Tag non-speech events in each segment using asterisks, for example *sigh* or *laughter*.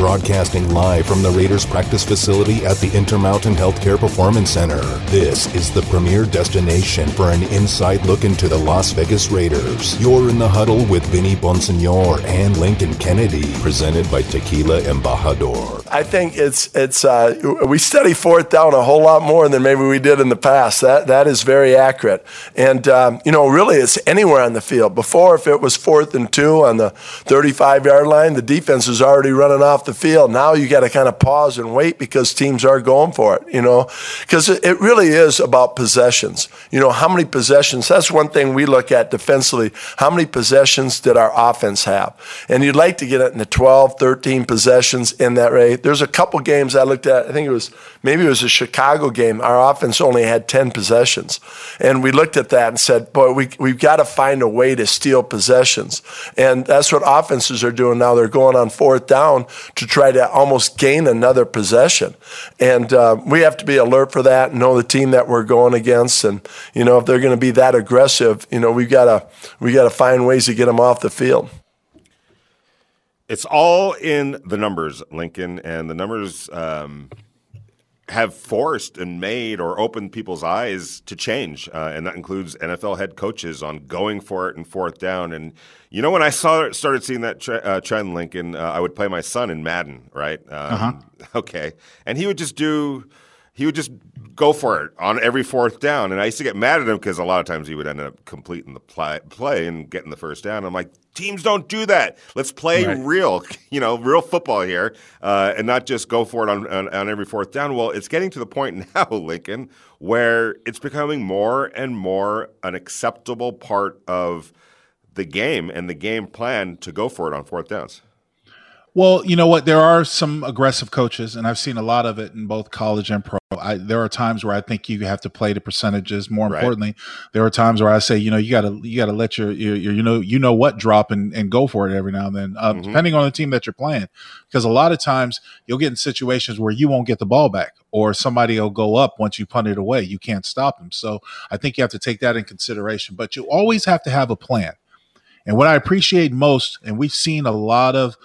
broadcasting live from the Raiders practice facility at the Intermountain Healthcare Performance Center. This is the premier destination for an inside look into the Las Vegas Raiders. You're in the huddle with Vinny Bonsignore and Lincoln Kennedy, presented by Tequila Embajador. I think it's it's uh, we study fourth down a whole lot more than maybe we did in the past. That that is very accurate, and um, you know really it's anywhere on the field. Before, if it was fourth and two on the 35 yard line, the defense was already running off the field. Now you got to kind of pause and wait because teams are going for it. You know, because it, it really is about possessions. You know, how many possessions? That's one thing we look at defensively. How many possessions did our offense have? And you'd like to get it in the 12, 13 possessions in that rate. There's a couple games I looked at. I think it was maybe it was a Chicago game. Our offense only had 10 possessions, and we looked at that and said, "Boy, we we've got to find a way to steal possessions." And that's what offenses are doing now. They're going on fourth down to try to almost gain another possession, and uh, we have to be alert for that. Know the team that we're going against, and you know if they're going to be that aggressive, you know we've got to we got to find ways to get them off the field. It's all in the numbers, Lincoln, and the numbers um, have forced and made or opened people's eyes to change, uh, and that includes NFL head coaches on going for it in fourth down. And you know, when I saw started seeing that tre- uh, trend, Lincoln, uh, I would play my son in Madden, right? Um, Uh-huh. *laughs* Okay, and he would just do. He would just go for it on every fourth down, and I used to get mad at him because a lot of times he would end up completing the play, play and getting the first down. I'm like, teams don't do that. Let's play Right. real, *laughs* you know, real football here, uh, and not just go for it on, on, on every fourth down. Well, it's getting to the point *laughs* now, Lincoln, where it's becoming more and more an acceptable part of the game and the game plan to go for it on fourth downs. Well, you know what? There are some aggressive coaches, and I've seen a lot of it in both college and pro. I, there are times where I think you have to play the percentages. More Right. importantly, there are times where I say, you know, you got to you got to let your, your, your you know you know what drop and, and go for it every now and then, um, Mhm. depending on the team that you're playing. Because a lot of times you'll get in situations where you won't get the ball back, or somebody will go up once you punt it away. You can't stop them. So I think you have to take that in consideration. But you always have to have a plan. And what I appreciate most, and we've seen a lot of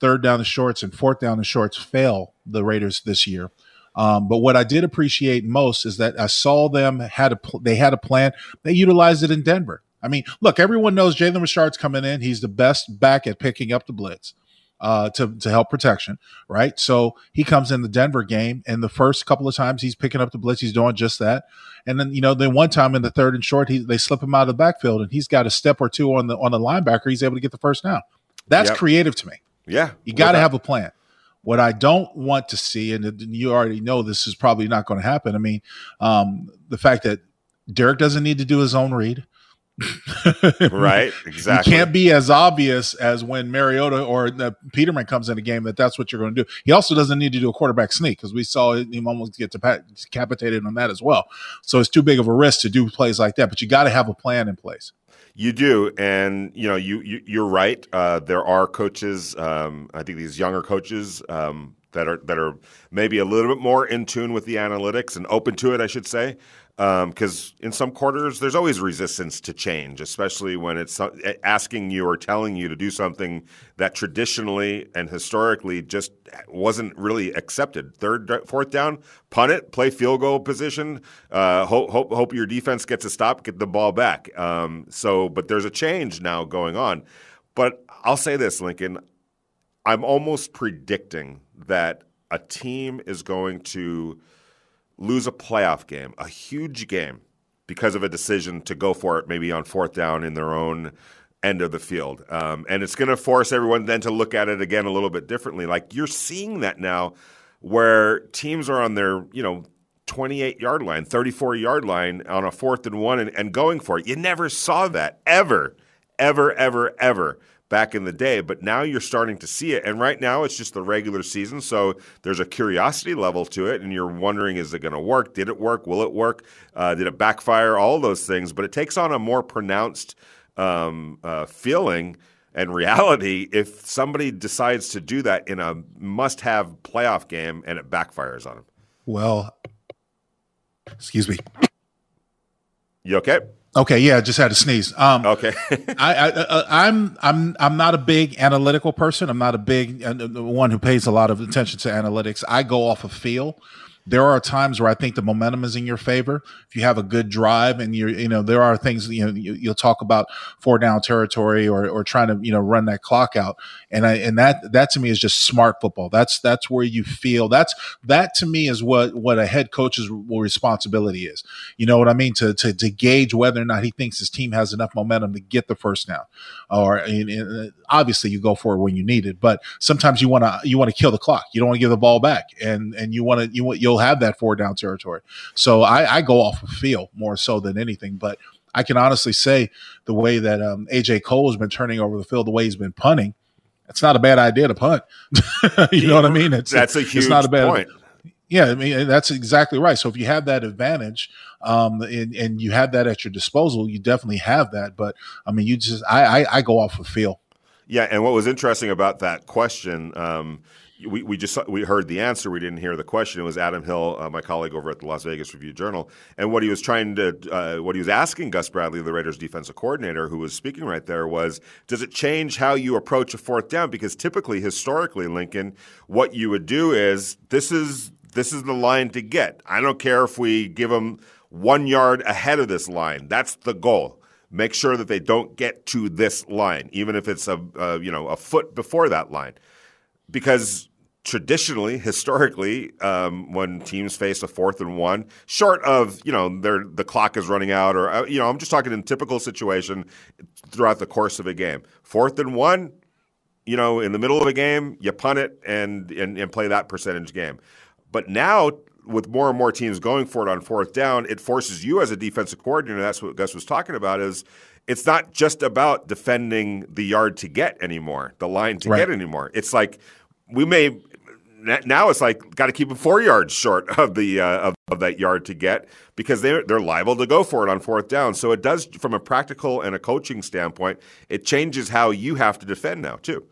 third down and shorts and fourth down and shorts fail the Raiders this year. Um, but what I did appreciate most is that I saw them had a pl- they had a plan. They utilized it in Denver. I mean, look, everyone knows Jalen Richard's coming in. He's the best back at picking up the blitz uh, to to help protection, right? So he comes in the Denver game, and the first couple of times he's picking up the blitz, he's doing just that. And then you know, then one time in the third and short, he they slip him out of the backfield, and he's got a step or two on the on the linebacker. He's able to get the first down. That's Yep. creative to me. Yeah, You got to have a plan. What I don't want to see, and you already know this is probably not going to happen. I mean, um, the fact that Derek doesn't need to do his own read. *laughs* right. Exactly. You can't be as obvious as when Mariota or the Peterman comes in a game that that's what you're going to do. He also doesn't need to do a quarterback sneak because we saw him almost get decapitated on that as well. So it's too big of a risk to do plays like that. But you got to have a plan in place. You do, and you know you, you you're right. Uh, there are coaches. Um, I think these younger coaches um, that are that are maybe a little bit more in tune with the analytics and open to it. I should say, because in some quarters there's always resistance to change, especially when it's asking you or telling you to do something that traditionally and historically just wasn't really accepted. Third, fourth down, punt it, play field goal position. Uh, hope, hope hope your defense gets a stop, get the ball back. Um, so, but there's a change now going on. But I'll say this, Lincoln, I'm almost predicting that a team is going to lose a playoff game, a huge game, because of a decision to go for it, maybe on fourth down in their own end of the field. Um, and it's going to force everyone then to look at it again a little bit differently. Like you're seeing that now where teams are on their, you know, 28 yard line, 34 yard line on a fourth and one and, and going for it. You never saw that ever, ever, ever, ever back in the day, but now you're starting to see it. And right now it's just the regular season, so there's a curiosity level to it, and you're wondering, is it going to work? Did it work? Will it work? Uh, did it backfire? All those things, but it takes on a more pronounced um, uh, feeling and reality if somebody decides to do that in a must-have playoff game and it backfires on them. Well, excuse me. You okay? Okay, yeah, just had to sneeze. Um, okay, *laughs* I, I, uh, I'm I'm I'm not a big analytical person. I'm not a big uh, one who pays a lot of attention to analytics. I go off of feel there are times where I think the momentum is in your favor. If you have a good drive and you're, you know, there are things, you know, you, will talk about four down territory or, or trying to, you know, run that clock out. And I, and that, that to me is just smart football. That's, that's where you feel that's, that to me is what, what a head coach's responsibility is. You know what I mean? To, to, to gauge whether or not he thinks his team has enough momentum to get the first down. Or and, and uh, obviously you go for it when you need it, but sometimes you want to, you want to kill the clock. You don't want to give the ball back and, and you want to, you want, you'll have that four down territory. So I, I go off of feel more so than anything. But I can honestly say the way that um, AJ Cole has been turning over the field, the way he's been punting, it's not a bad idea to punt. *laughs* you know what I mean? It's that's a huge it's not a bad, point. Yeah, I mean that's exactly right. So if you have that advantage, um, and, and you have that at your disposal, you definitely have that. But I mean, you just I I, I go off of feel. Yeah, and what was interesting about that question, um, we, we just we heard the answer. We didn't hear the question. It was Adam Hill, uh, my colleague over at the Las Vegas Review Journal, and what he was trying to, uh, what he was asking Gus Bradley, the Raiders' defensive coordinator, who was speaking right there, was, does it change how you approach a fourth down? Because typically, historically, Lincoln, what you would do is this is this is the line to get. I don't care if we give them one yard ahead of this line. That's the goal make sure that they don't get to this line, even if it's a, you know a foot before that line, because traditionally, historically, um, when teams face a fourth and one, short of you know the clock is running out, or uh, you know, I'm just talking in typical situation throughout the course of a game. Fourth and one, you know, in the middle of a game, you punt it and and, and play that percentage game. But now with more and more teams going for it on fourth down, it forces you as a defensive coordinator. That's what Gus was talking about. Is it's not just about defending the yard to get anymore, the line to right. get anymore. It's like we may now it's like got to keep it four yards short of the uh, of, of, that yard to get because they're they're liable to go for it on fourth down. So it does from a practical and a coaching standpoint, it changes how you have to defend now too.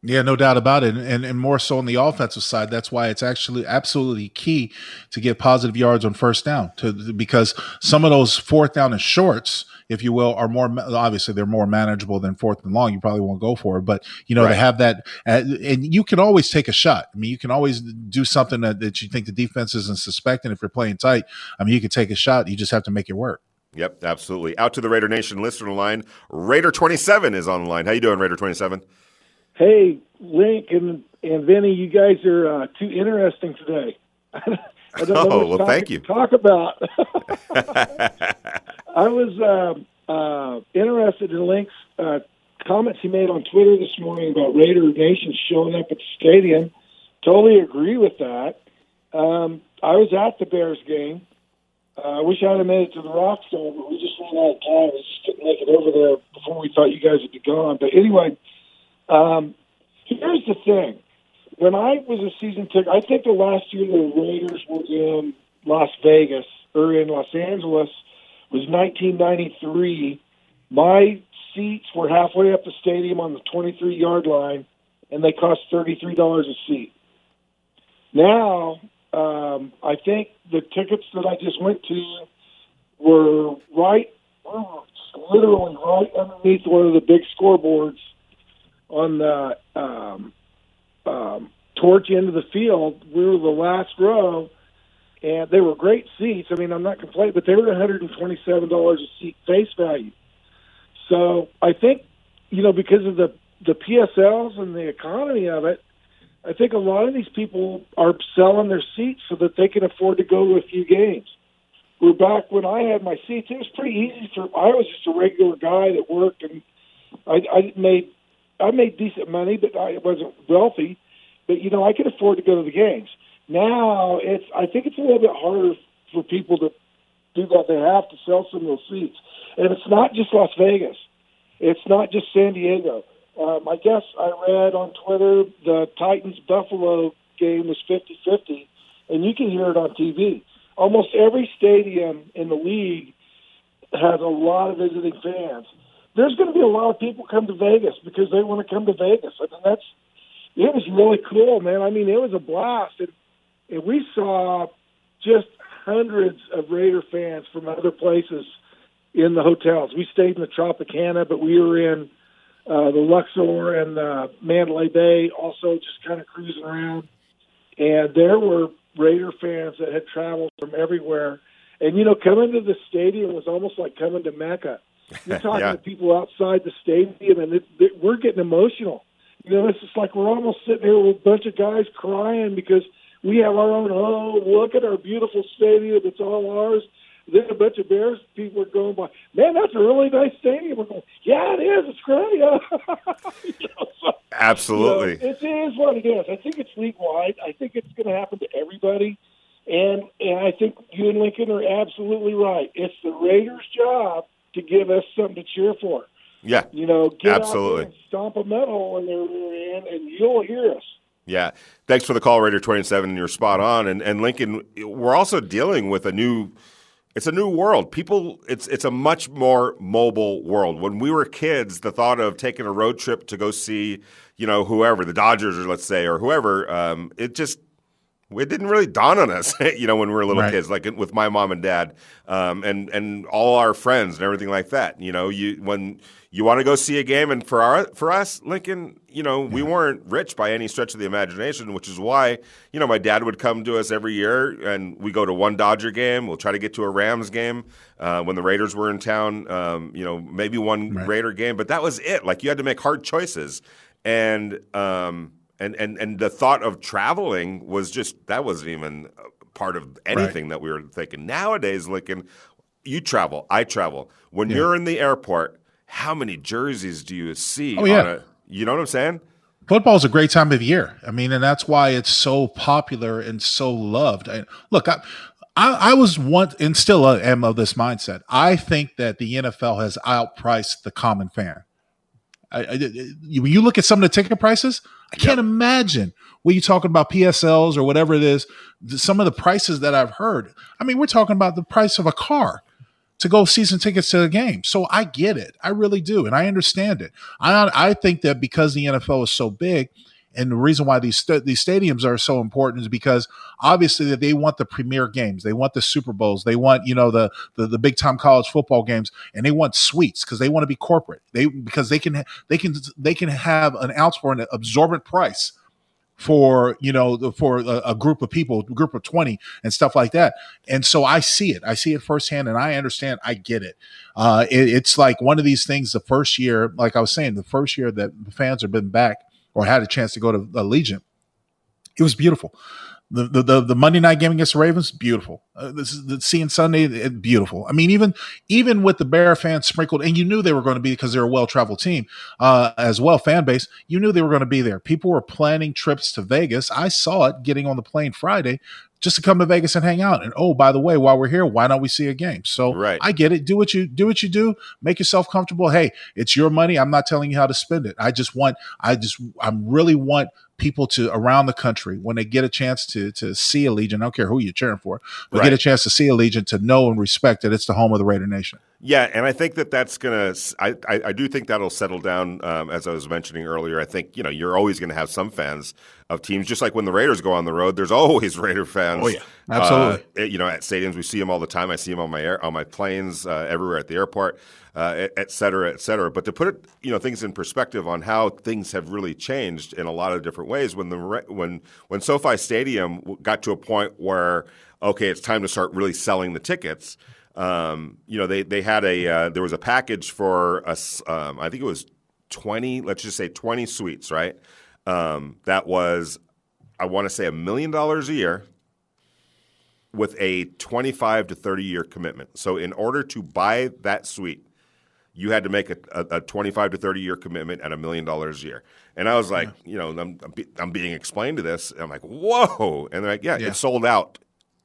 Yeah, no doubt about it. And, and more so on the offensive side. That's why it's actually absolutely key to get positive yards on first down to because some of those fourth down and shorts – if you will, are more obviously they're more manageable than fourth and long. You probably won't go for it, but you know right. to have that, uh, and you can always take a shot. I mean, you can always do something that, that you think the defense isn't suspecting. If you're playing tight, I mean, you can take a shot. You just have to make it work. Yep, absolutely. Out to the Raider Nation listener line. Raider twenty seven is on the line. How you doing, Raider twenty seven? Hey, Link and and Vinny, you guys are uh, too interesting today. *laughs* Oh, well, thank you. Talk about. *laughs* *laughs* I was uh, uh, interested in Link's uh, comments he made on Twitter this morning about Raider Nation showing up at the stadium. Totally agree with that. Um, I was at the Bears game. Uh, I wish I had made it to the Rock Zone, but we just ran out of time. We just couldn't make it over there before we thought you guys would be gone. But anyway, um, here's the thing when I was a season ticket, I think the last year the Raiders were in Las Vegas or in Los Angeles was 1993. My seats were halfway up the stadium on the 23 yard line, and they cost $33 a seat. Now, um, I think the tickets that I just went to were right, literally right underneath one of the big scoreboards on the um, um, towards the end of the field. We were the last row, and they were great seats. I mean, I'm not complaining, but they were 127 dollars a seat face value. So I think, you know, because of the the PSLs and the economy of it, I think a lot of these people are selling their seats so that they can afford to go to a few games. We're back when I had my seats. It was pretty easy for. I was just a regular guy that worked, and I, I made I made decent money, but I wasn't wealthy. But you know, I could afford to go to the games. Now it's I think it's a little bit harder for people to do that. They have to sell some of those seats, and it's not just Las Vegas. It's not just San Diego. Um, I guess I read on Twitter the Titans Buffalo game was 50-50, and you can hear it on TV. Almost every stadium in the league has a lot of visiting fans there's going to be a lot of people come to Vegas because they want to come to Vegas. I mean, that's it was really cool, man. I mean, it was a blast, and, and we saw just hundreds of Raider fans from other places in the hotels. We stayed in the Tropicana, but we were in uh, the Luxor and the Mandalay Bay, also just kind of cruising around. And there were Raider fans that had traveled from everywhere. And, you know, coming to the stadium was almost like coming to Mecca. You're *laughs* talking Yeah. to people outside the stadium, and it, it, we're getting emotional. You know, it's just like we're almost sitting here with a bunch of guys crying because we have our own home. Look at our beautiful stadium; it's all ours. Then a bunch of Bears people are going by. Man, that's a really nice stadium. We're going, yeah, it is. It's great. *laughs* You know, so, Absolutely. you know, it is what it is. I think it's league wide. I think it's going to happen to everybody. And and I think you and Lincoln are absolutely right. It's the Raiders' job to give us something to cheer for. yeah. You know, get Absolutely. out there and stomp a medal when they're in, and you'll hear us. Yeah. Thanks for the call, Raider 27. You're spot on. And, and Lincoln, we're also dealing with a new, it's a new world. People, it's, it's a much more mobile world. When we were kids, the thought of taking a road trip to go see, you know, whoever, the Dodgers, or let's say, or whoever, um, it just, it didn't really dawn on us, *laughs* you know, when we were little Right. kids, like with my mom and dad, um, and and all our friends and everything like that. You know, you when you want to go see a game, and for our for us, Lincoln, you know, we weren't rich by any stretch of the imagination, which is why you know my dad would come to us every year, and we go to one Dodger game. We'll try to get to a Rams game uh, when the Raiders were in town. Um, you know, maybe one Raider game, but that was it. Like you had to make hard choices, and um, and and and the thought of traveling was just that wasn't even part of anything that we were thinking. Nowadays, Lincoln, you travel, I travel. When you're in the airport, how many jerseys do you see? Oh, yeah. on a, you know what I'm saying? football's a great time of year. I mean, and that's why it's so popular and so loved. I, look, I, I, I was once and still am of this mindset. I think that the NFL has outpriced the common fan. I, I, you- when you look at some of the ticket prices, I can't imagine when you're talking about PSLs or whatever it is. Some of the prices that I've heard. I mean, we're talking about the price of a car to go season tickets to a game. So I get it. I really do. And I understand it. I, I think that because the NFL is so big and the reason why these st- these stadiums are so important is because obviously they want the premier games, they want the Super Bowls, they want you know the the, the big time college football games, and they want suites because they want to be corporate. They because they can they can they can have an ounce for an absorbent price for you know for a, a group of people a group of 20 and stuff like that. And so i see it. I see it firsthand and i understand i get it. Uh it, it's like one of these things the first year like i was saying the first year that the fans have been back or had a chance to go to allegiant it was beautiful the, the the the Monday night game against the Ravens, beautiful. Uh, this is the seeing Sunday, it, beautiful. I mean, even even with the Bear fans sprinkled, and you knew they were going to be because they're a well traveled team uh, as well, fan base. You knew they were going to be there. People were planning trips to Vegas. I saw it getting on the plane Friday just to come to Vegas and hang out. And oh, by the way, while we're here, why don't we see a game? So Right. I get it. Do what you do. What you do. Make yourself comfortable. Hey, it's your money. I'm not telling you how to spend it. I just want. I just. I really want people to around the country when they get a chance to to see Allegiant. I don't care who you're cheering for, but Right. get a chance to see Allegiant to know and respect that it's the home of the Raider Nation. Yeah, and I think that that's gonna. I, I, I do think that'll settle down. Um, as I was mentioning earlier, I think you know you're always going to have some fans of teams, just like when the Raiders go on the road. There's *laughs* always Raider fans. Oh, yeah. Absolutely. Uh, you know, at stadiums we see them all the time. I see them on my air, on my planes, uh, everywhere at the airport, uh, et- et cetera, et cetera. But to put it, you know, things in perspective on how things have really changed in a lot of different ways. When the when when SoFi Stadium got to a point where okay, it's time to start really selling the tickets um, you know, they they had a uh, there was a package for us. Um, I think it was twenty. Let's just say twenty suites, right? Um, that was, I want to say, a million dollars a year with a twenty-five to thirty-year commitment. So, in order to buy that suite, you had to make a, a, a 25 to 30 year commitment at a million dollars a year. And I was like, you know, I'm, I'm, be, I'm being explained to this. I'm like, whoa. And they're like, yeah, Yeah. it sold out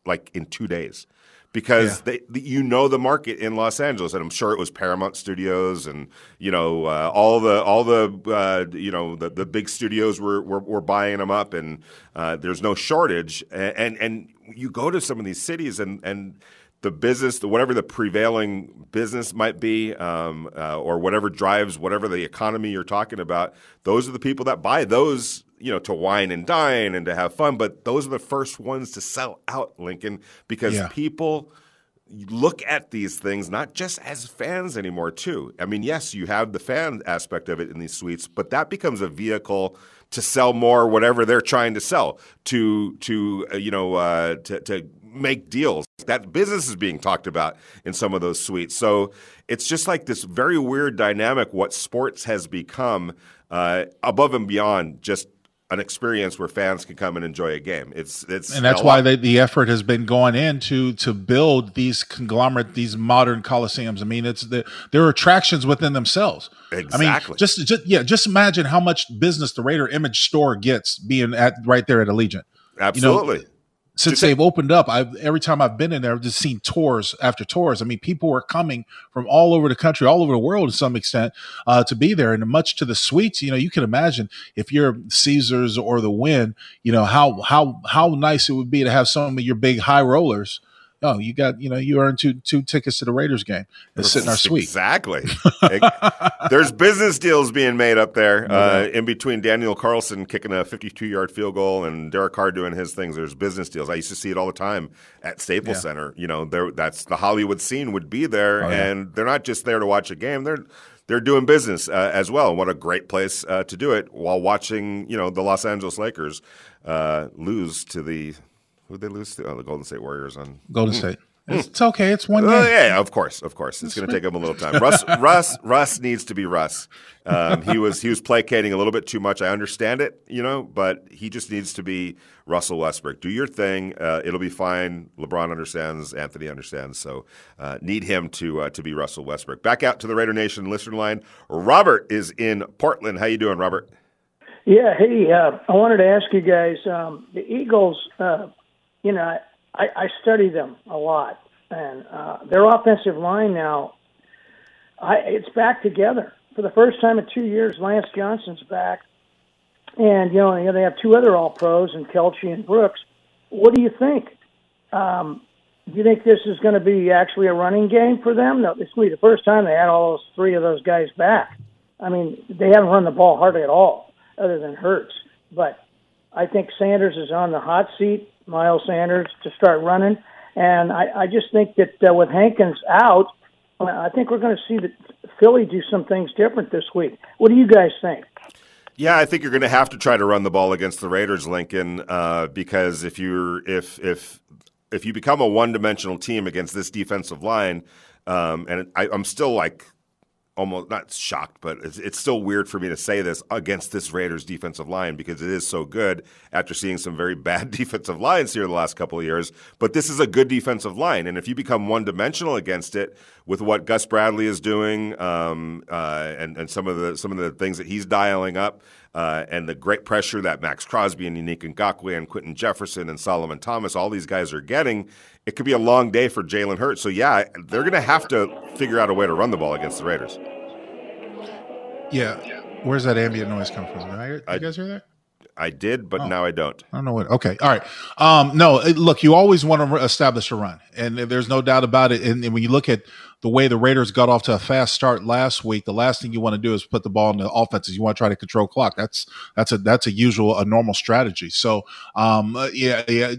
like in two days because they, the, you know the market in Los Angeles, and I'm sure it was Paramount Studios and you know uh, all the all the uh, you know the, the big studios were, were were buying them up, and uh, there's no shortage. And, and and you go to some of these cities, and and the business, the, whatever the prevailing business might be, um, uh, or whatever drives whatever the economy you're talking about, those are the people that buy those, you know, to wine and dine and to have fun. But those are the first ones to sell out, Lincoln, because Yeah. people look at these things not just as fans anymore too i mean yes you have the fan aspect of it in these suites but that becomes a vehicle to sell more whatever they're trying to sell to to uh, you know uh, to, to make deals that business is being talked about in some of those suites so it's just like this very weird dynamic what sports has become uh, above and beyond just an experience where fans can come and enjoy a game. It's it's and that's why they, the effort has been going into to build these conglomerate, these modern coliseums. I mean, it's the there are attractions within themselves. Exactly. I mean, just, just yeah, just imagine how much business the Raider Image Store gets being at right there at Allegiant. Absolutely. You know, since they've opened up, I've every time I've been in there, I've just seen tours after tours. I mean, people are coming from all over the country, all over the world to some extent, uh, to be there. And much to the suites, you know, you can imagine if you're Caesars or the Wynn, you know how how how nice it would be to have some of your big high rollers oh, you got, you know, you earned two two tickets to the Raiders game and sit in our suite. Exactly. *laughs* There's business deals being made up there uh, in between Daniel Carlson kicking a 52 yard field goal and Derek Carr doing his things. There's business deals. I used to see it all the time at Staples yeah. Center. You know, there that's the Hollywood scene would be there, oh, yeah. and they're not just there to watch a game. They're they're doing business uh, as well. And what a great place uh, to do it while watching, you know, the Los Angeles Lakers uh, lose to the who they lose to? Oh, the Golden State Warriors on Golden hmm. State. It's, it's, okay. It's one. Oh, yeah, of course, of course. It's going to take him a little time. Russ, *laughs* Russ, Russ needs to be Russ. Um, he was he was placating a little bit too much. I understand it, you know, but he just needs to be Russell Westbrook. Do your thing. Uh, it'll be fine. LeBron understands. Anthony understands. So uh, need him to uh, to be Russell Westbrook. Back out to the Raider Nation listener line. Robert is in Portland. How you doing, Robert? Yeah. Hey, uh, I wanted to ask you guys. Um, the Eagles uh, you know, I, I study them a lot, and uh, their offensive line now, I, it's back together for the first time in two years. Lane Johnson's back, and you know, you know they have two other All Pros and Kelce and Brooks. What do you think? Um, do you think this is going to be actually a running game for them? No, this will be the first time they had all those three of those guys back. I mean, they haven't run the ball hardly at all, other than Hurts. But I think Sanders is on the hot seat. Miles Sanders to start running. And I, I just think that uh, with Hankins out, I think we're going to see that Philly do some things different this week. What do you guys think? Yeah, I think you're going to have to try to run the ball against the Raiders, Lincoln, uh, because if you're if if if you become a one-dimensional team against this defensive line, um, and I, I'm still like almost not shocked, but it's, it's, still weird for me to say this against this Raiders defensive line because it is so good after seeing some very bad *laughs* defensive lines here the last couple of years. But this is a good defensive line, and if you become one dimensional against it with what Gus Bradley is doing um, uh, and, and some of the some of the things that he's dialing up. Uh, and the great pressure that Maxx Crosby and Yannick Ngakoue and Quinton Jefferson and Solomon Thomas, all these guys are getting, it could be a long day for Jalen Hurts. So, yeah, they're going to have to figure out a way to run the ball against the Raiders. Yeah. Where's that ambient noise come from? Did I, you I, guys hear that? I did, but oh. now I don't. I don't know what. Okay, all right. Um, no, look, you always want to establish a run, and there's no doubt about it. And, and, when you look at the way the Raiders got off to a fast start last week, the last thing you want to do is put the ball in the offenses. You want to try to control clock. That's that's a that's a usual a normal strategy. So, um, yeah, yeah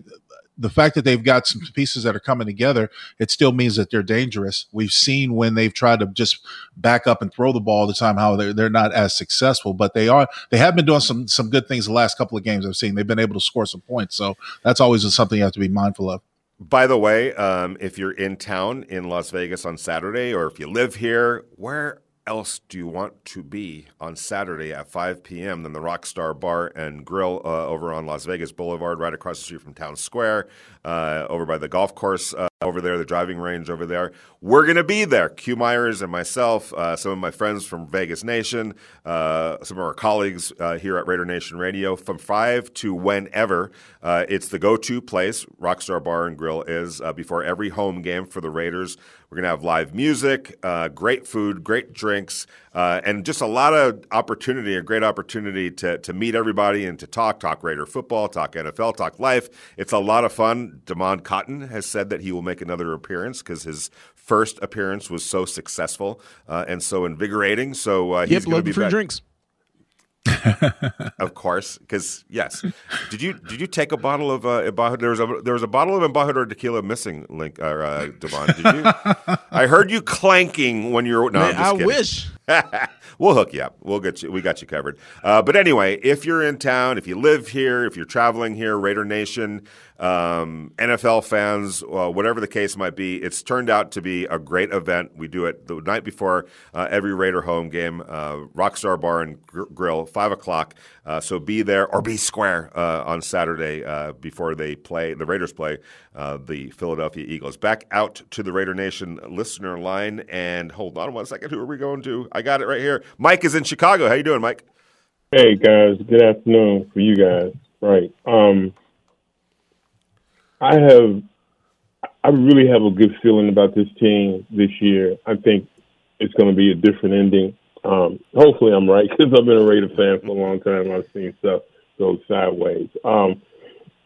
the fact that they've got some pieces that are coming together, it still means that they're dangerous. We've seen when they've tried to just back up and throw the ball all the time how they're they're not as successful, but they are they have been doing some some good things the last couple of games I've seen. They've been able to score some points, so that's always something you have to be mindful of. By the way, um, if you're in town in Las Vegas on Saturday, or if you live here, where else do you want to be on Saturday at 5 p.m. than the Rockstar Bar and Grill uh, over on Las Vegas Boulevard, right across the street from Town Square, uh, over by the golf course uh, over there, the driving range over there. We're going to be there. Q Myers and myself, uh, some of my friends from Vegas Nation, uh, some of our colleagues uh, here at Raider Nation Radio, from 5 to whenever. it's the go to place, Rockstar Bar and Grill is, before every home game for the Raiders. We're going to have live music, uh, great food, great drinks, uh, and just a lot of opportunity, a great opportunity to, to meet everybody and to talk, talk Raider football, talk NFL, talk life. It's a lot of fun. Damon Cotton has said that he will make another appearance because his first appearance was so successful uh, and so invigorating. So uh, he's going to be free back. drinks. Of course, because yes. Did you did you take a bottle of uh? There was a there was a bottle of embajador tequila missing. Link or uh, Devon, did you? I heard you clanking when you were. No, Man, I kidding. wish. *laughs* we'll hook you up. We'll get you. We got you covered. Uh, but anyway, if you're in town, if you live here, if you're traveling here, Raider Nation, um, NFL fans, uh, whatever the case might be, it's turned out to be a great event. We do it the night before uh, every Raider home game. Uh, Rockstar Bar and Gr- Grill, five o'clock. Uh, so be there or be square uh, on Saturday uh, before they play. The Raiders play the Philadelphia Eagles. Back out to the Raider Nation listener line, and hold on one second. Who are we going to? I got it right here. Mike is in Chicago. How you doing, Mike? Hey guys, good afternoon for you guys. Right. Um I have I really have a good feeling about this team this year. I think it's going to be a different ending. Um, hopefully, I'm right because I've been a Raider fan for a long time. I've seen stuff go sideways. Um,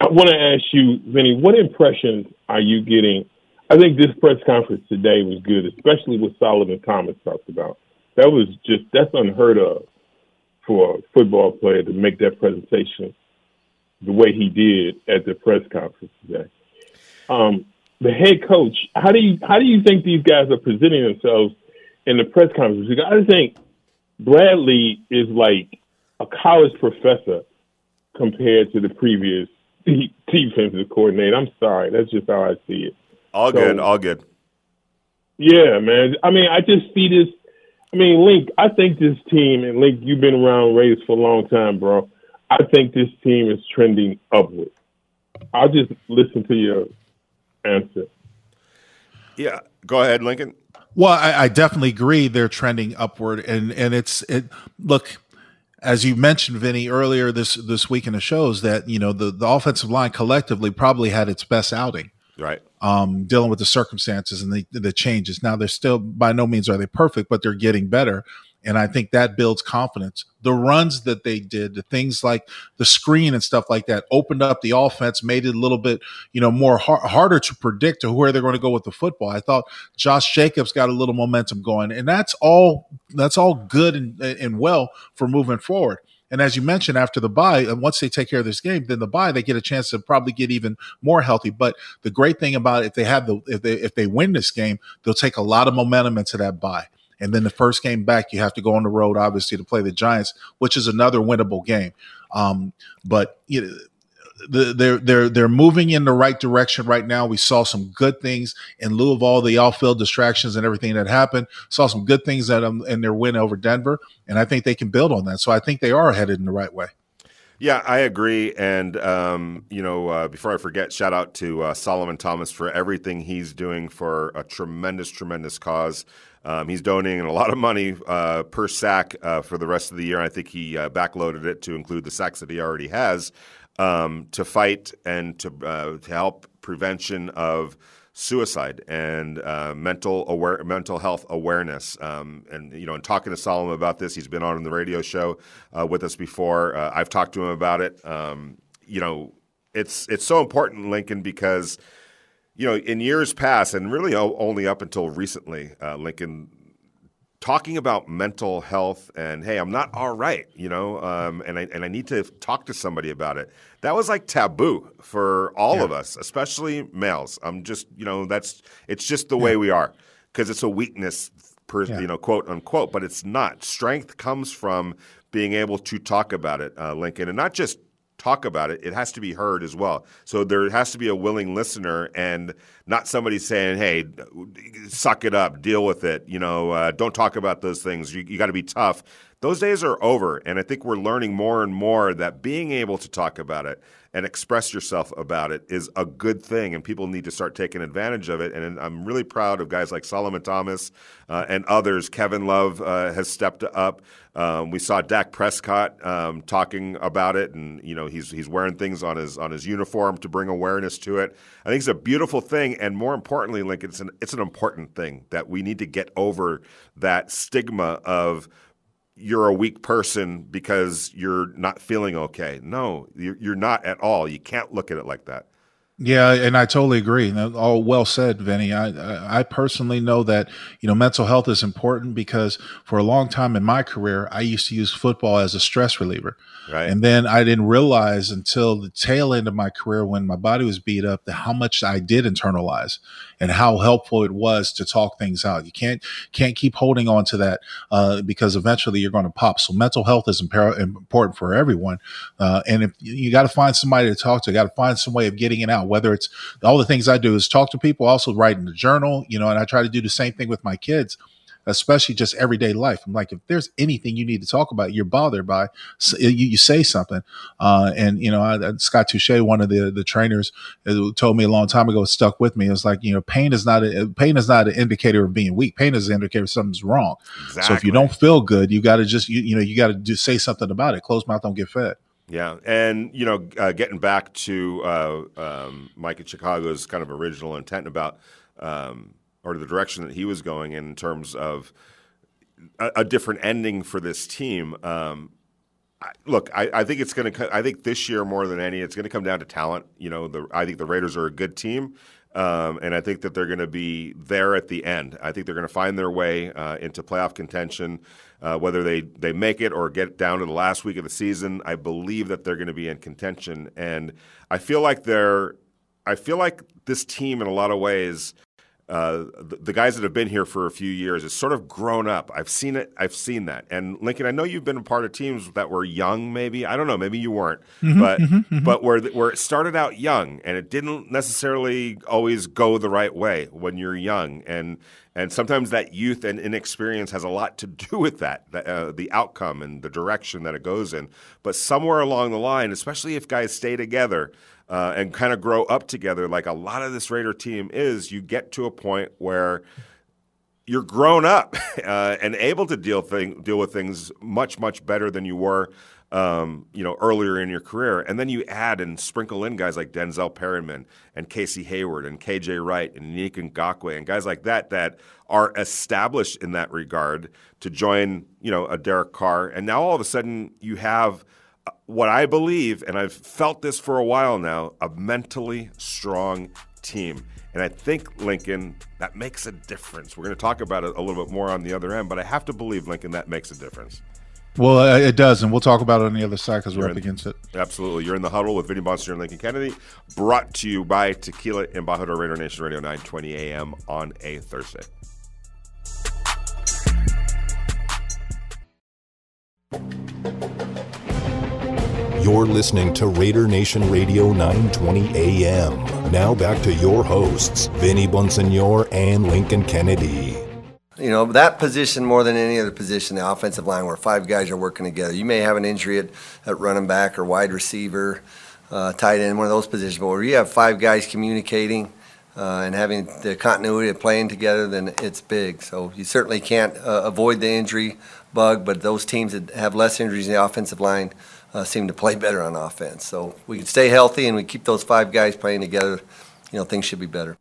I want to ask you, Vinny, what impressions are you getting? I think this press conference today was good, especially what Solomon Thomas talked about. That was just that's unheard of for a football player to make that presentation the way he did at the press conference today. Um, the head coach, how do you how do you think these guys are presenting themselves in the press conference? Because I think Bradley is like a college professor compared to the previous *laughs* defensive coordinator. I'm sorry, that's just how I see it. All So- good. All good. Yeah, man. I mean, I just see this. I mean, Link, I think this team, and Link, you've been around Raiders for a long time, bro. I think this team is trending upward. I'll just listen to your answer. Yeah. Go ahead, Lincoln. Well, I, I definitely agree they're trending upward, and and it's it. Look, as you mentioned, Vinny, earlier this this week in the shows that you know the the offensive line collectively probably had its best outing, Right. um, dealing with the circumstances and the the changes. Now they're still by no means are they perfect, but they're getting better, and I think that builds confidence. The runs that they did, the things like the screen and stuff like that, opened up the offense, made it a little bit you know more har- harder to predict to where they're going to go with the football. I thought Josh Jacobs got a little momentum going, and that's all that's all good and, and well for moving forward. And as you mentioned, after the bye, and once they take care of this game, then the bye they get a chance to probably get even more healthy. But the great thing about it, if they have the if they if they win this game, they'll take a lot of momentum into that bye. And then the first game back, you have to go on the road, obviously, to play the Giants, which is another winnable game. Um, but you know, the, they're they're they're moving in the right direction right now. We saw some good things in lieu of all the off-field distractions and everything that happened. Saw some good things that in their win over Denver, and I think they can build on that. So I think they are headed in the right way. Yeah, I agree. And, um, you know, uh, before I forget, shout out to uh, Solomon Thomas for everything he's doing for a tremendous, tremendous cause. Um, he's donating a lot of money uh, per sack uh, for the rest of the year. I think he uh, backloaded it to include the sacks that he already has um, to fight and to, uh, to help prevention of suicide and uh, mental aware, mental health awareness. Um, and you know, in talking to Solomon about this, he's been on the radio show uh, with us before. Uh, I've talked to him about it. Um, you know, it's it's so important, Lincoln, because you know, in years past, and really only up until recently, uh, Lincoln talking about mental health and hey, I'm not all right, you know, um, and I and I need to talk to somebody about it. That was like taboo for all of us, especially males. I'm just, you know, that's it's just the way we are because it's a weakness, per, Yeah. you know, quote unquote, but it's not. Strength comes from being able to talk about it, uh, Lincoln, and not just talk about it, it has to be heard as well. So there has to be a willing listener and not somebody saying, hey, suck it up, deal with it, you know, uh, don't talk about those things. You, you got to be tough. Those days are over. And I think we're learning more and more that being able to talk about it and express yourself about it is a good thing. And people need to start taking advantage of it. And I'm really proud of guys like Solomon Thomas uh, and others. Kevin Love uh, has stepped up. Um, we saw Dak Prescott um, talking about it, and you know he's he's wearing things on his on his uniform to bring awareness to it. I think it's a beautiful thing, and more importantly, Lincoln, it's an it's an important thing that we need to get over that stigma of you're a weak person because you're not feeling okay. No, you're, not at all. You can't look at it like that. Yeah, and I totally agree. All well said, Vinny. I I personally know that you know mental health is important because for a long time in my career, I used to use football as a stress reliever. Right. And then I didn't realize until the tail end of my career when my body was beat up that how much I did internalize and how helpful it was to talk things out. You can't can't keep holding on to that uh, because eventually you're going to pop. So mental health is impar- important for everyone, uh, and if you got to find somebody to talk to, you got to find some way of getting it out. Whether it's all the things I do is talk to people, also write in the journal, you know, and I try to do the same thing with my kids especially just everyday life. I'm like, if there's anything you need to talk about, you're bothered by, you, you say something. Uh, and you know, I, Scott Touche, one of the the trainers, uh, told me a long time ago, stuck with me. It was like, you know, pain is not a, pain is not an indicator of being weak. Pain is an indicator something's wrong. Exactly. So if you don't feel good, you got to just you, you know you got to just say something about it. Closed mouth don't get fed. Yeah, and you know, uh, getting back to uh, um, Mike at Chicago's kind of original intent about um, or the direction that he was going in terms of a, a different ending for this team. Um, I, look, I, I, think it's going to. I think this year more than any, it's going to come down to talent. You know, the, I think the Raiders are a good team, um, and I think that they're going to be there at the end. I think they're going to find their way uh, into playoff contention, uh, whether they they make it or get down to the last week of the season. I believe that they're going to be in contention, and I feel like they're. I feel like this team, in a lot of ways, uh, the, the, guys that have been here for a few years it's sort of grown up. I've seen it. I've seen that. And Lincoln, I know you've been a part of teams that were young. Maybe I don't know. Maybe you weren't. Mm-hmm, but mm-hmm, mm-hmm. but where where it started out young and it didn't necessarily always go the right way when you're young. And and sometimes that youth and inexperience has a lot to do with that, the, uh, the outcome and the direction that it goes in. But somewhere along the line, especially if guys stay together uh, and kind of grow up together, like a lot of this Raider team is, you get to a point where you're grown up *laughs* uh, and able to deal thing, deal with things much much better than you were um, you know earlier in your career. And then you add and sprinkle in guys like Denzel Perryman and Casey Hayward and KJ Wright and Yannick Ngakoue and guys like that that are established in that regard to join you know a Derek Carr. And now all of a sudden you have – what I believe, and I've felt this for a while now, a mentally strong team. And I think, Lincoln, that makes a difference. We're going to talk about it a little bit more on the other end, but I have to believe, Lincoln, that makes a difference. Well, uh, it does, and we'll talk about it on the other side because we're up against it. Absolutely. You're in the huddle with Vinny Bonsignore and Lincoln Kennedy, brought to you by Tequila and Embajador Raider Nation Radio 920 AM on a Thursday. You're listening to Raider Nation Radio 920 AM. Now back to your hosts, Vinny Bonsignore and Lincoln Kennedy. You know, that position more than any other position, the offensive line, where five guys are working together. You may have an injury at, at running back or wide receiver, uh, tight end, one of those positions, but where you have five guys communicating uh, and having the continuity of playing together, then it's big. So you certainly can't uh, avoid the injury bug, but those teams that have less injuries in the offensive line – uh, seem to play better on offense. So we can stay healthy and we keep those five guys playing together. You know, things should be better.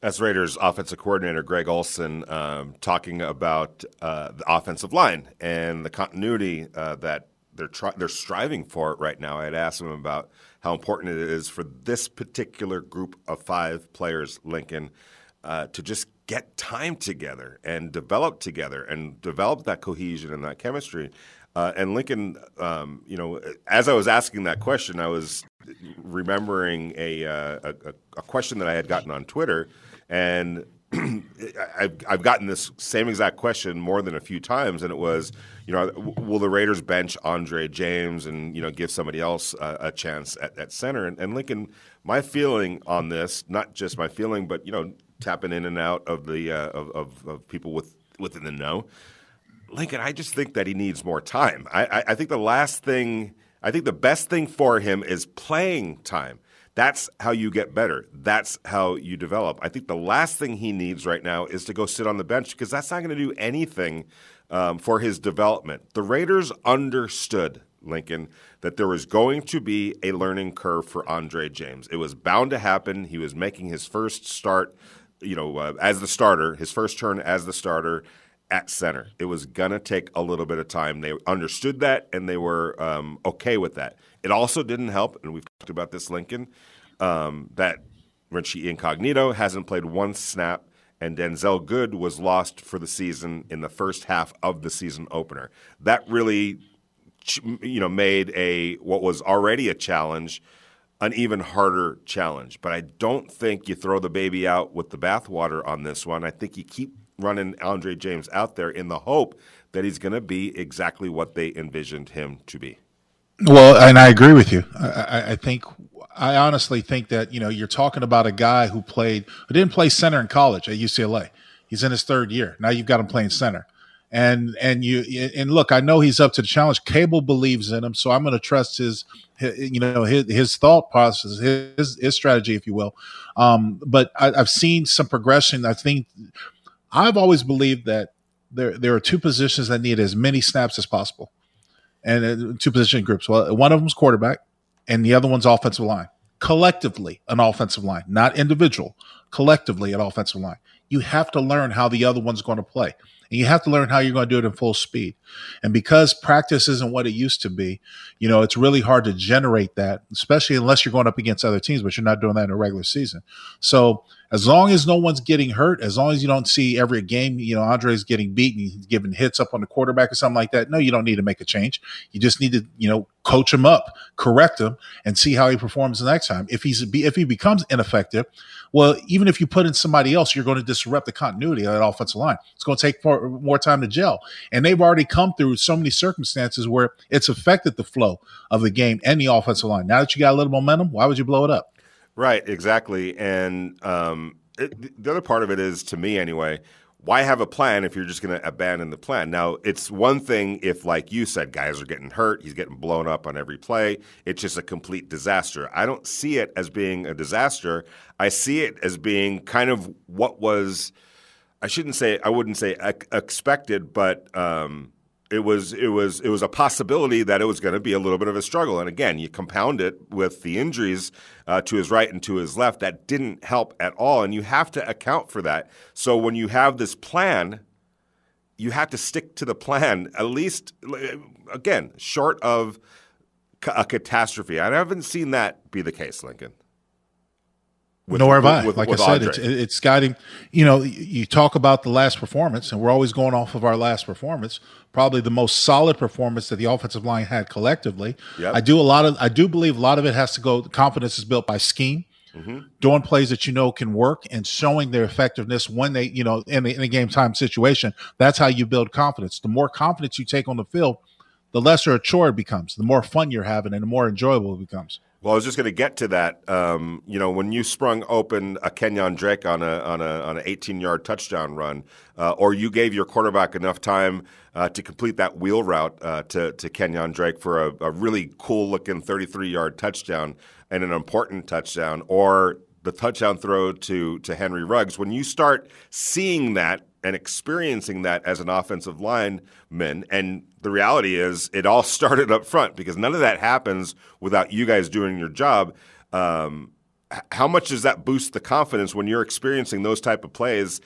That's Raiders offensive coordinator Greg Olson um, talking about uh, the offensive line and the continuity uh, that they're they're striving for right now. I had asked him about how important it is for this particular group of five players, Lincoln, uh, to just get time together and develop together and develop that cohesion and that chemistry. Uh, and Lincoln, um, you know, as I was asking that question, I was remembering a, uh, a, a question that I had gotten on Twitter, and *clears throat* I've, I've gotten this same exact question more than a few times, and it was, you know, will the Raiders bench Andre James and you know give somebody else a, a chance at, at center? And, and, Lincoln, my feeling on this, not just my feeling, but you know, tapping in and out of the uh, of, of, of people with within the know Lincoln, I just think that he needs more time. I, I, I, think the last thing, I think the best thing for him is playing time. That's how you get better. That's how you develop. I think the last thing he needs right now is to go sit on the bench because that's not going to do anything um, for his development. The Raiders understood, Lincoln, that there was going to be a learning curve for Andre James. It was bound to happen. He was making his first start, you know, uh, as the starter, his first turn as the starter at center. It was going to take a little bit of time. They understood that and they were um, okay with that. It also didn't help, and we've talked about this, Lincoln. um, that Richie Incognito hasn't played one snap, and Denzelle Good was lost for the season in the first half of the season opener. That really, you know, made a what was already a challenge an even harder challenge. But I don't think you throw the baby out with the bathwater on this one. I think you keep running Andre James out there in the hope that he's going to be exactly what they envisioned him to be. Well, and I agree with you. I, I, think, I honestly think that you know you're talking about a guy who played, who didn't play center in college at UCLA. He's in his third year now. You've got him playing center, and and you and look, I know he's up to the challenge. Cable believes in him, so I'm going to trust his, his, you know, his, his thought process, his his strategy, if you will. Um, but I, I've seen some progression. I think I've always believed that there there are two positions that need as many snaps as possible, and uh, two position groups. Well, one of them is quarterback, and the other one's offensive line. Collectively, an offensive line, not individual. Collectively, an offensive line. You have to learn how the other one's going to play. And you have to learn how you're going to do it in full speed. And because practice isn't what it used to be, you know, it's really hard to generate that, especially unless you're going up against other teams, but you're not doing that in a regular season. So as long as no one's getting hurt, as long as you don't see every game, you know, Andre's getting beaten, he's giving hits up on the quarterback or something like that. No, you don't need to make a change. You just need to, you know, coach him up, correct him, and see how he performs the next time. If he's if he becomes ineffective, well, even if you put in somebody else, you're going to disrupt the continuity of that offensive line. It's going to take more, more time to gel, and they've already come through so many circumstances where it's affected the flow of the game and the offensive line. Now that you got a little momentum, why would you blow it up? Right, exactly. And um, it, the other part of it is, to me anyway, why have a plan if you're just going to abandon the plan? Now, it's one thing if, like you said, guys are getting hurt, he's getting blown up on every play. It's just a complete disaster. I don't see it as being a disaster. I see it as being kind of what was, I shouldn't say, I wouldn't say expected, but um, it was it was it was a possibility that it was going to be a little bit of a struggle. And again, you compound it with the injuries uh, to his right and to his left that didn't help at all. And you have to account for that. So when you have this plan, you have to stick to the plan. At least, again, short of a catastrophe. I haven't seen that be the case, Lincoln. With, Nor have I. With, like with I said, it's, it's guiding. You know, you talk about the last performance, and we're always going off of our last performance. Probably the most solid performance that the offensive line had collectively. Yep. I do a lot of. I do believe a lot of it has to go. Confidence is built by scheme, mm-hmm. doing plays that you know can work, and showing their effectiveness when they, you know, in, the, in a game time situation. That's how you build confidence. The more confidence you take on the field, the lesser a chore it becomes. The more fun you're having, and the more enjoyable it becomes. Well, I was just going to get to that. Um, you know, when you sprung open a Kenyon Drake on a on a on an 18 yard touchdown run, uh, or you gave your quarterback enough time uh, to complete that wheel route uh, to to Kenyon Drake for a, a really cool looking 33 yard touchdown and an important touchdown, or the touchdown throw to to Henry Ruggs. When you start seeing that and experiencing that as an offensive lineman. And the reality is, it all *laughs* started up front because none of that happens without you guys doing your job. Um, how much does that boost the confidence when you're experiencing those type of plays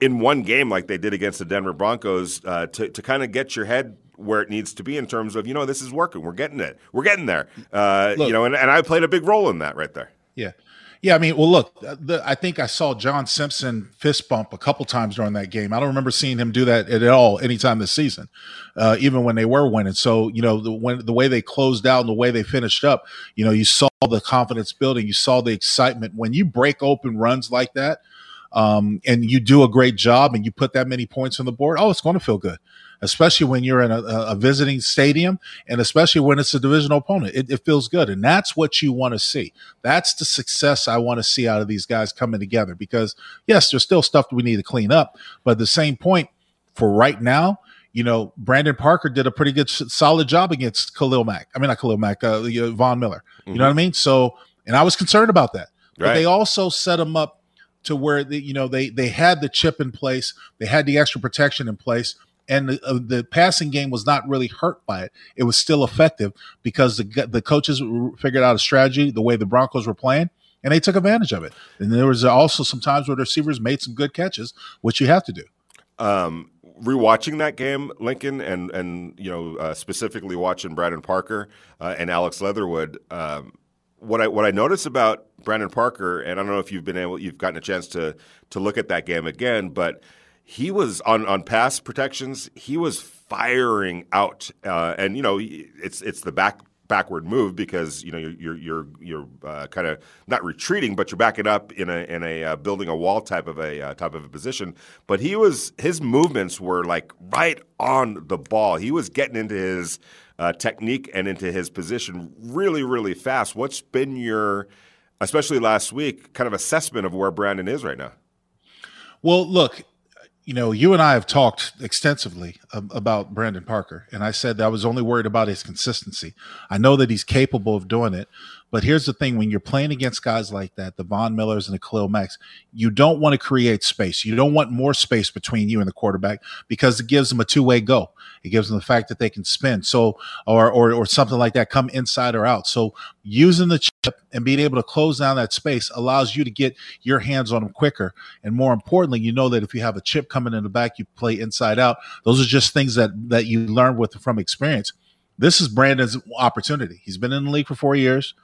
in one game like they did against the Denver Broncos uh, to, to kind of get your head where it needs to be in terms of, you know, this is working. We're getting it. We're getting there. Uh, Look, you know, and, and I played a big role in that right there. Yeah. Yeah, I mean, well, look, the, I think I saw John Simpson fist bump a couple times during that game. I don't remember seeing him do that at all anytime this season, uh, even when they were winning. So, you know, the, when the way they closed out and the way they finished up, you know, you saw the confidence building, you saw the excitement when you break open runs like that. Um, and you do a great job and you put that many points on the board, oh, it's going to feel good especially when you're in a, a visiting stadium and especially when it's a divisional opponent. It, it feels good. And that's what you want to see. That's the success I want to see out of these guys coming together because, yes, there's still stuff that we need to clean up. But at the same point, for right now, you know, Brandon Parker did a pretty good, solid job against Khalil Mack. I mean, not Khalil Mack, uh, Von Miller. You mm-hmm. know what I mean? So, and I was concerned about that. But right. they also set him up to where the, you know they they had the chip in place, they had the extra protection in place, and the, uh, the, passing game was not really hurt by it. It was still effective because the the coaches figured out a strategy the way the Broncos were playing, and they took advantage of it. And there was also some times where the receivers made some good catches, which you have to do. Um, rewatching that game, Lincoln, and and you know uh, specifically watching Brandon Parker uh, and Alex Leatherwood. Um, what I what I notice about Brandon Parker, and I don't know if you've been able, you've gotten a chance to to look at that game again, but he was on on pass protections. He was firing out, uh, and you know, it's it's the back backward move because you know you're you're you're, uh, kind of not retreating, but you're backing up in a in a uh, building a wall type of a uh, type of a position. But he was his movements were like right on the ball. He was getting into his uh, technique and into his position really really fast. What's been your especially last week kind of assessment of where Brandon is right now? Well, look, you know, you and I have talked extensively about Brandon Parker, and I said that I was only worried about his consistency. I know that he's capable of doing it, but here's the thing: when you're playing against guys like that, the Von Millers and the Khalil Macks, you don't want to create space. You don't want more space between you and the quarterback because it gives them a two way go. It gives them the fact that they can spin, so or or or something like that, come inside or out. So using the chip and being able to close down that space allows you to get your hands on them quicker. And more importantly, you know that if you have a chip coming in the back, you play inside out. Those are just things that that you learn with from experience. This is Brandon's opportunity. He's been in the league for four years.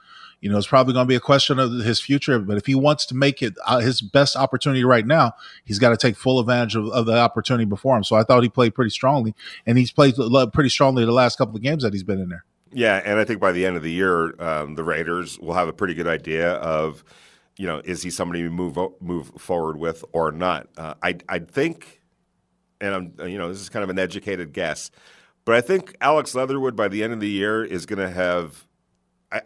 You know, it's probably going to be a question of his future, but if he wants to make it uh, his best opportunity right now, he's got to take full advantage of, of, the opportunity before him. So I thought he played pretty strongly, and he's played pretty strongly the last couple of games that he's been in there. Yeah, and I think by the end of the year, um, the Raiders will have a pretty good idea of, you know, is he somebody to move move forward with or not? Uh, I I think, and I'm you know this is kind of an educated guess, but I think Alex Leatherwood by the end of the year is going to have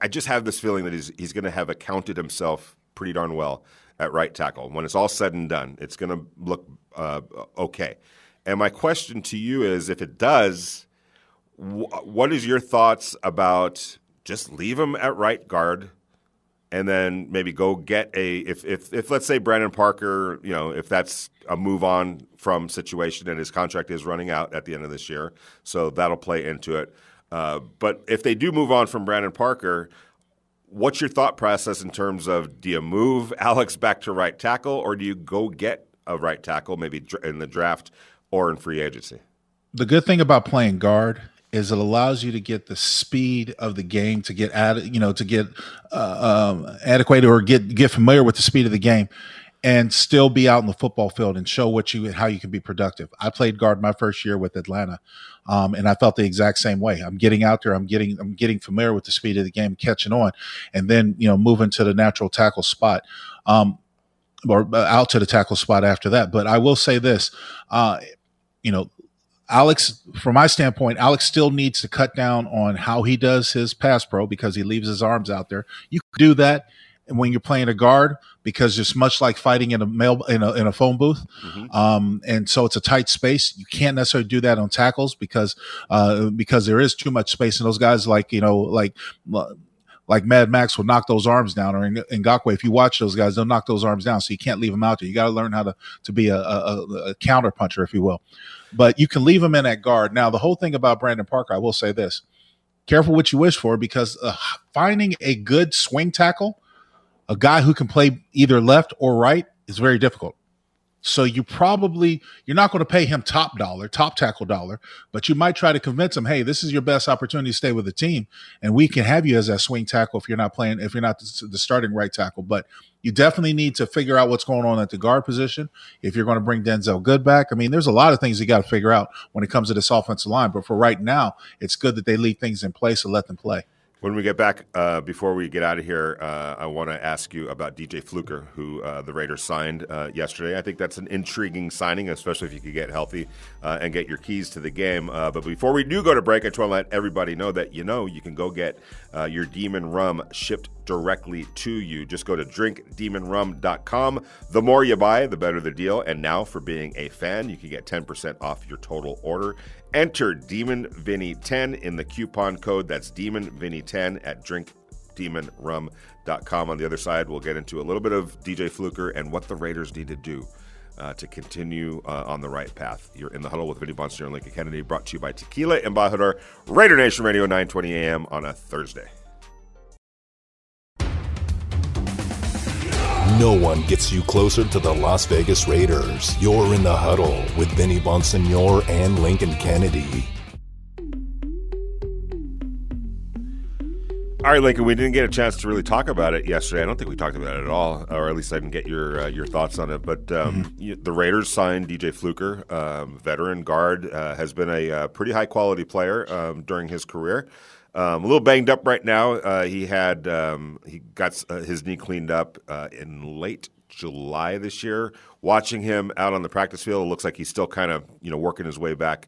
I, just have this feeling that he's he's going to have accounted himself pretty darn well at right tackle. When it's all said and done, it's going to look uh, okay. And my question to you is, if it does, wh- what is your thoughts about just leave him at right guard? and then maybe go get a if, if if let's say Brandon Parker, you know, if that's a move on from situation and his contract is running out at the end of this year, so that'll play into it. Uh, but if they do move on from Brandon Parker, what's your thought process in terms of do you move Alex back to right tackle or do you go get a right tackle maybe in the draft or in free agency? The good thing about playing guard is it allows you to get the speed of the game to get added, you know, to get uh, um, adequate or get get familiar with the speed of the game and still be out in the football field and show what you how you can be productive. I played guard my first year with Atlanta, um, and I felt the exact same way. I'm getting out there, I'm getting I'm getting familiar with the speed of the game, catching on, and then you know moving to the natural tackle spot. Um, or uh, out to the tackle spot after that. But I will say this, uh, you know, Alex, from my standpoint, Alex still needs to cut down on how he does his pass pro because he leaves his arms out there. You do that when you're playing a guard because it's much like fighting in a mail in a, in a phone booth mm-hmm. um, and so it's a tight space you can't necessarily do that on tackles because uh, because there is too much space and those guys like you know like like Mad Max will knock those arms down, or Ngakoue, if you watch those guys, they'll knock those arms down. So you can't leave them out there. You got to learn how to to be a, a, a counter puncher, if you will. But you can leave them in at guard. Now, the whole thing about Brandon Parker, I will say this: careful what you wish for, because uh, finding a good swing tackle a guy who can play either left or right is very difficult. So you probably you're not going to pay him top dollar, top tackle dollar, but you might try to convince him, hey, this is your best opportunity to stay with the team, and we can have you as that swing tackle if you're not playing, if you're not the starting right tackle. But you definitely need to figure out what's going on at the guard position if you're going to bring Denzelle Good back. I mean, there's a lot of things you got to figure out when it comes to this offensive line. But for right now, it's good that they leave things in place and let them play. When we get back, uh, before we get out of here, uh, I want to ask you about DJ Fluker, who uh, the Raiders signed uh, yesterday. I think that's an intriguing signing, especially if you could get healthy uh, and get your keys to the game. Uh, but before we do go to break, I just want to let everybody know that you know you can go get Uh, your Demon Rum shipped directly to you. Just go to drinkdemonrum.com. The more you buy, the better the deal. And now, for being a fan, you can get 10% off your total order. Enter Demon Vinny 10 in the coupon code. That's Demon Vinny 10 at drinkdemonrum.com. On the other side, we'll get into a little bit of DJ Fluker and what the Raiders need to do uh, to continue uh, on the right path. You're in the huddle with Vinny Bonster and Lincoln Kennedy, brought to you by Tequila Embajador, Raider Nation Radio, 920 a.m. on a Thursday. No one gets you closer to the Las Vegas Raiders. You're in the huddle with Vinny Bonsignore and Lincoln Kennedy. All right, Lincoln. We didn't get a chance to really talk about it yesterday. I don't think we talked about it at all, or at least I didn't get your uh, your thoughts on it. But um, mm-hmm. you, the Raiders signed DJ Fluker, um, veteran guard, uh, has been a uh, pretty high quality player um, during his career. Um, a little banged up right now. Uh, he had um, he got uh, his knee cleaned up uh, in late July this year. Watching him out on the practice field, it looks like he's still kind of you know working his way back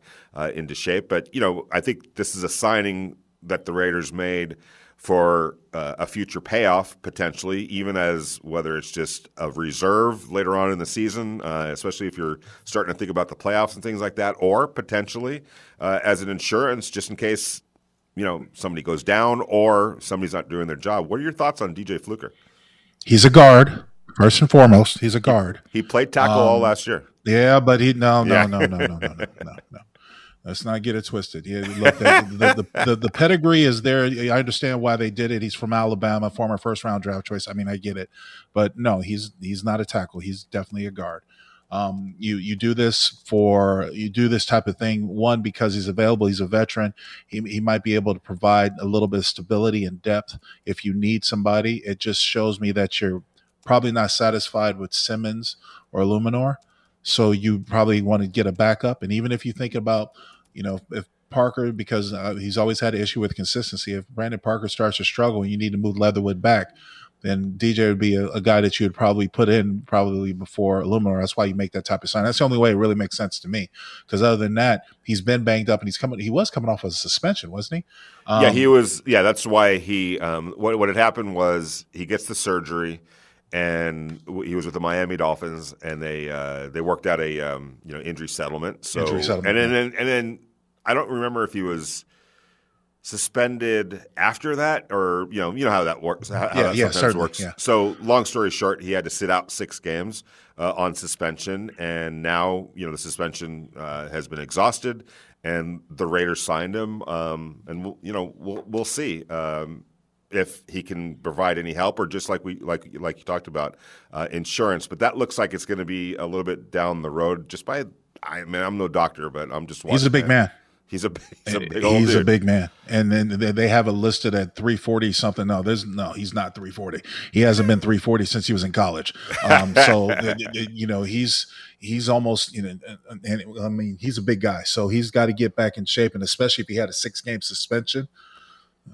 into shape. But you know, I think this is a signing that the Raiders made for uh, a future payoff potentially, even as whether it's just a reserve later on in the season, uh, especially if you're starting to think about the playoffs and things like that, or potentially uh, as an insurance just in case you know somebody goes down or somebody's not doing their job. What are your thoughts on DJ Fluker? He's a guard. First and foremost, he's a guard. He played tackle um, all last year. Yeah, but he no no yeah. no no no no no no no. Let's not get it twisted. Yeah, look, the, the, the, the, pedigree is there. I understand why they did it. He's from Alabama, former first round draft choice. I mean, I get it, but no, he's he's not a tackle. He's definitely a guard. Um, you you do this for you do this type of thing one because he's available. He's a veteran. He he might be able to provide a little bit of stability and depth if you need somebody. It just shows me that you're probably not satisfied with Simmons or Eluemunor so you probably want to get a backup. And even if you think about, you know, if Parker, because uh, he's always had an issue with consistency, if Brandon Parker starts to struggle and you need to move Leatherwood back, then DJ would be a, a guy that you would probably put in probably before Eluemunor. That's why you make that type of sign. That's the only way it really makes sense to me. Because other than that, he's been banged up and he's coming. He was coming off of a suspension, wasn't he? Um, yeah, he was. Yeah, that's why he. Um, what what had happened was he gets the surgery and he was with the Miami Dolphins, and they uh, they worked out a um, you know injury settlement. So injury settlement, and then and then I don't remember if he was suspended after that or you know you know how that works how, yeah, that yeah, sometimes works yeah. so long story short he had to sit out six games uh, on suspension and now you know the suspension uh, has been exhausted and the raiders signed him um, and we'll, you know we'll, we'll see um, if he can provide any help, or just like we like like you talked about uh, insurance. But that looks like it's going to be a little bit down the road. Just by, I mean, I'm no doctor, but I'm just. He's a big man. He's a *laughs* he's a big he's a big man, and then they have it listed at 340 something. No, there's no, he's not 340. He hasn't been 340 since he was in college. Um, so *laughs* you know he's he's almost you know, and I mean he's a big guy, so he's got to get back in shape, and especially if he had a six game suspension.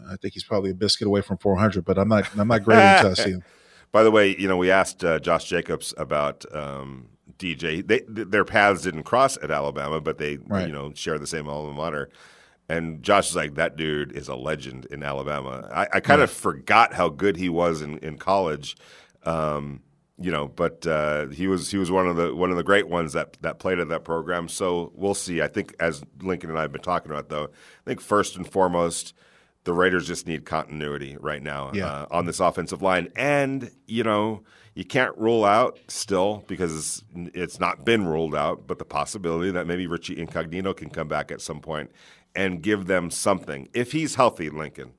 I think he's probably a biscuit away from 400, but I'm not. I'm not great until I see him. *laughs* By the way, you know, we asked uh, Josh Jacobs about um, DJ. They, their paths didn't cross at Alabama, but they, right. you know, share the same alma mater. And Josh is like, that dude is a legend in Alabama. I, I kind of forgot how good he was in, in college. Um, you know, but uh, he was he was one of the one of the great ones that that played at that program. So we'll see. I think as Lincoln and I have been talking about, though, I think first and foremost, the Raiders just need continuity right now yeah. uh, on this offensive line. And, you know, you can't rule out still because it's not been ruled out, but the possibility that maybe Richie Incognito can come back at some point and give them something if he's healthy, Lincoln.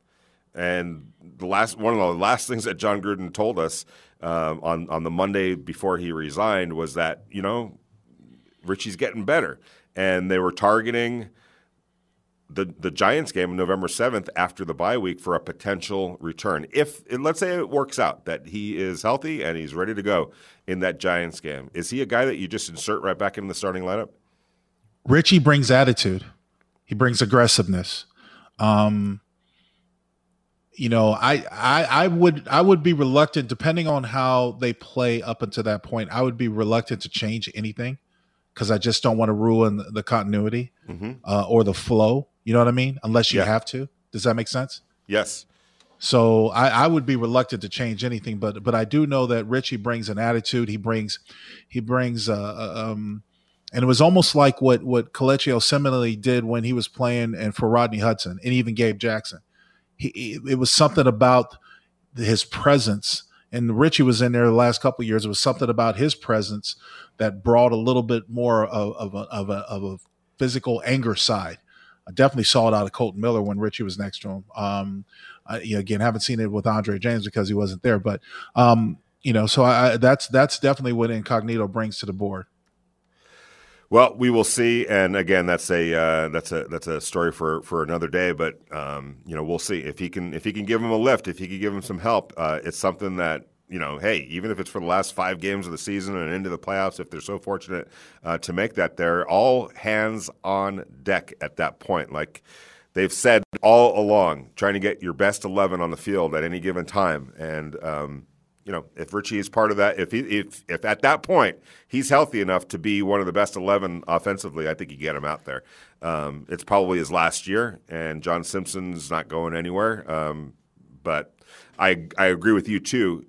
And the last one of the last things that Jon Gruden told us um, on on the Monday before he resigned was that you know Richie's getting better, and they were targeting the the Giants game on November seventh after the bye week for a potential return. If let's say it works out that he is healthy and he's ready to go in that Giants game, is he a guy that you just insert right back in the starting lineup? Richie brings attitude. He brings aggressiveness. Um, you know, I, I I would I would be reluctant, depending on how they play up until that point. I would be reluctant to change anything because I just don't want to ruin the continuity mm-hmm. uh, or the flow. You know what I mean? Unless you yeah. have to. Does that make sense? Yes. So I, I, would be reluctant to change anything, but but I do know that Richie brings an attitude. He brings he brings uh, uh um, and it was almost like what what Kelechi Osemele did when he was playing and for Rodney Hudson and even Gabe Jackson. He it was something about his presence and Richie was in there the last couple years. It was something about his presence that brought a little bit more of, of, a, of, a, of a physical anger side. I definitely saw it out of Kolton Miller when Richie was next to him. Um, I, you know, again, haven't seen it with Andre James because he wasn't there, but um, you know, so I, that's that's definitely what Incognito brings to the board. Well, we will see, and again, that's a uh, that's a that's a story for, for another day. But um, you know, we'll see if he can if he can give him a lift, if he can give him some help. Uh, it's something that you know, hey, even if it's for the last five games of the season and into the playoffs, if they're so fortunate uh, to make that, they're all hands on deck at that point. Like they've said all along, trying to get your best eleven on the field at any given time, and um, you know, if Richie is part of that, if he, if if at that point he's healthy enough to be one of the best eleven offensively, I think you get him out there. Um, it's probably his last year, and John Simpson's not going anywhere. Um, but I I agree with you too.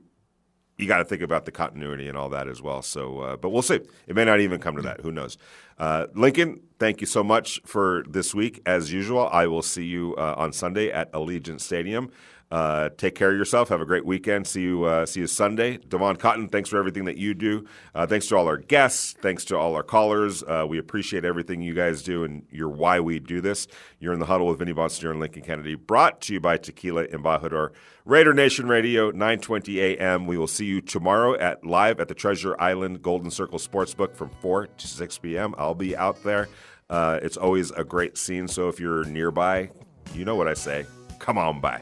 You got to think about the continuity and all that as well. So, uh, but we'll see. It may not even come to that. Who knows? Uh, Lincoln, thank you so much for this week. As usual, I will see you uh, on Sunday at Allegiant Stadium. Uh, take care of yourself. Have a great weekend. See you. Uh, see you Sunday. Devon Cotton, thanks for everything that you do. Uh, thanks to all our guests. Thanks to all our callers. Uh, we appreciate everything you guys do, and you're why we do this. You're in the huddle with Vinny Bonsignore and Lincoln Kennedy. Brought to you by Tequila and Embajador. Raider Nation Radio, 9:20 a.m. We will see you tomorrow at live at the Treasure Island Golden Circle Sportsbook from 4 to 6 p.m. I'll be out there. Uh, it's always a great scene. So if you're nearby, you know what I say. Come on by.